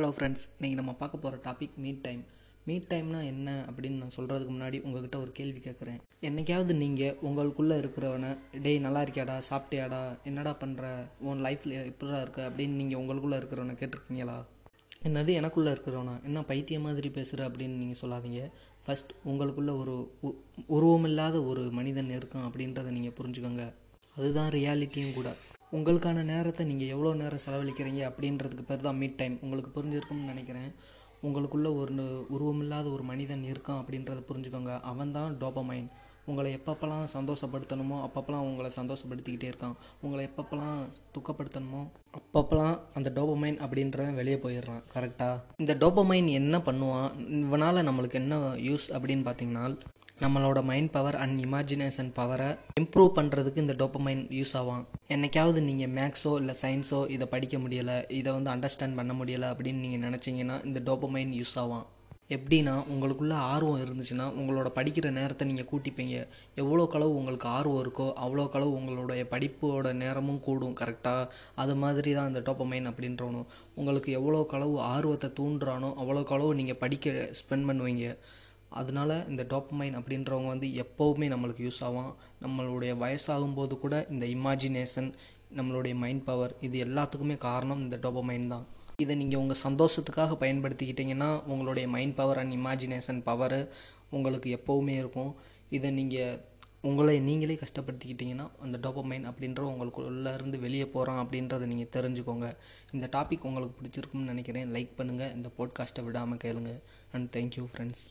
Hello friends இன்றைக்கி நம்ம பார்க்க போகிற டாபிக் மீட் டைம் மீட் டைம்னா என்ன அப்படின்னு நான் சொல்கிறதுக்கு முன்னாடி உங்ககிட்ட ஒரு கேள்வி கேட்குறேன் என்னைக்காவது நீங்கள் உங்களுக்குள்ளே இருக்கிறவனை டேய் நல்லா இருக்கியாடா? சாப்பிட்டியாடா? என்னடா பண்ணுற உன் லைஃப்பில் எப்படிடா இருக்க? அப்படின்னு நீங்கள் உங்களுக்குள்ளே இருக்கிறவனை கேட்டிருக்கீங்களா? என்னது எனக்குள்ளே இருக்கிறவனா? என்ன பைத்தியம் மாதிரி பேசுகிற அப்படின்னு நீங்கள் சொல்லாதீங்க. ஃபஸ்ட் உங்களுக்குள்ளே ஒரு உ- உருவமில்லாத ஒரு மனிதன் இருக்கான் அப்படின்றத நீங்கள் புரிஞ்சுக்கோங்க. அதுதான் ரியாலிட்டியும் கூட. உங்களுக்கான நேரத்தை நீங்கள் எவ்வளோ நேரம் செலவழிக்கிறீங்க அப்படின்றதுக்கு பேர் தான் மீட் டைம். உங்களுக்கு புரிஞ்சிருக்கும்னு நினைக்கிறேன். உங்களுக்குள்ள ஒரு உருவமில்லாத ஒரு மனிதன் இருக்கான் அப்படின்றத புரிஞ்சுக்கோங்க. அவன் தான் டோபமைன் உங்களை எப்பப்பெல்லாம் சந்தோஷப்படுத்தணுமோ அப்பப்பெல்லாம் உங்களை சந்தோஷப்படுத்திக்கிட்டே இருக்கான். உங்களை எப்பப்பெல்லாம் துக்கப்படுத்தணுமோ அப்பப்பெல்லாம் அந்த டோபமைன் அப்படின்றவன் வெளியே போயிடுறான். கரெக்டாக இந்த டோபமைன் என்ன பண்ணுவான்? இவனால் நம்மளுக்கு என்ன யூஸ் அப்படின்னு பார்த்தீங்கன்னா நம்மளோட மைண்ட் பவர் அண்ட் இமேஜினேஷன் பவரை இம்ப்ரூவ் பண்ணுறதுக்கு இந்த டோப்பமைன் யூஸ் ஆகும் என்னைக்காவது நீங்கள் மேக்ஸோ இல்லை சயின்ஸோ இதை படிக்க முடியலை இதை வந்து அண்டர்ஸ்டாண்ட் பண்ண முடியலை அப்படின்னு நீங்கள் நினச்சிங்கன்னா இந்த டோப்பமைன் யூஸ் ஆகும் எப்படின்னா உங்களுக்குள்ளே ஆர்வம் இருந்துச்சுன்னா உங்களோட படிக்கிற நேரத்தை நீங்கள் கூட்டிப்பீங்க. எவ்வளோ களவு உங்களுக்கு ஆர்வம் இருக்கோ அவ்வளோ களவு உங்களுடைய படிப்போட நேரமும் கூடும் கரெக்டாக அது மாதிரி தான் இந்த டோப்பமைன் அப்படின்றவனும். உங்களுக்கு எவ்வளோ களவு ஆர்வத்தை தூண்டுறானோ அவ்வளோ களவு நீங்கள் படிக்க ஸ்பெண்ட் பண்ணுவீங்க. அதனால இந்த டோப்பமைன் அப்படின்றவங்க வந்து எப்போவுமே நம்மளுக்கு யூஸ் ஆகும் நம்மளுடைய வயசாகும்போது கூட இந்த இமேஜினேஷன் நம்மளுடைய மைண்ட் பவர் இது எல்லாத்துக்குமே காரணம் இந்த டோப்பமைன் தான். இதை நீங்கள் உங்கள் சந்தோஷத்துக்காக பயன்படுத்திக்கிட்டிங்கன்னா உங்களுடைய mind power and imagination power உங்களுக்கு எப்போவுமே இருக்கும். இதை நீங்கள் உங்களை நீங்களே கஷ்டப்படுத்திக்கிட்டிங்கன்னா அந்த டோப்பமைன் அப்படின்ற உங்களுக்குள்ளே இருந்து வெளியே போகிறான் அப்படின்றத நீங்கள் தெரிஞ்சுக்கோங்க. இந்த டாபிக் உங்களுக்கு பிடிச்சிருக்கும்னு நினைக்கிறேன். லைக் பண்ணுங்கள் இந்த போட்காஸ்ட்டை விடாமல் கேளுங்க. And thank you friends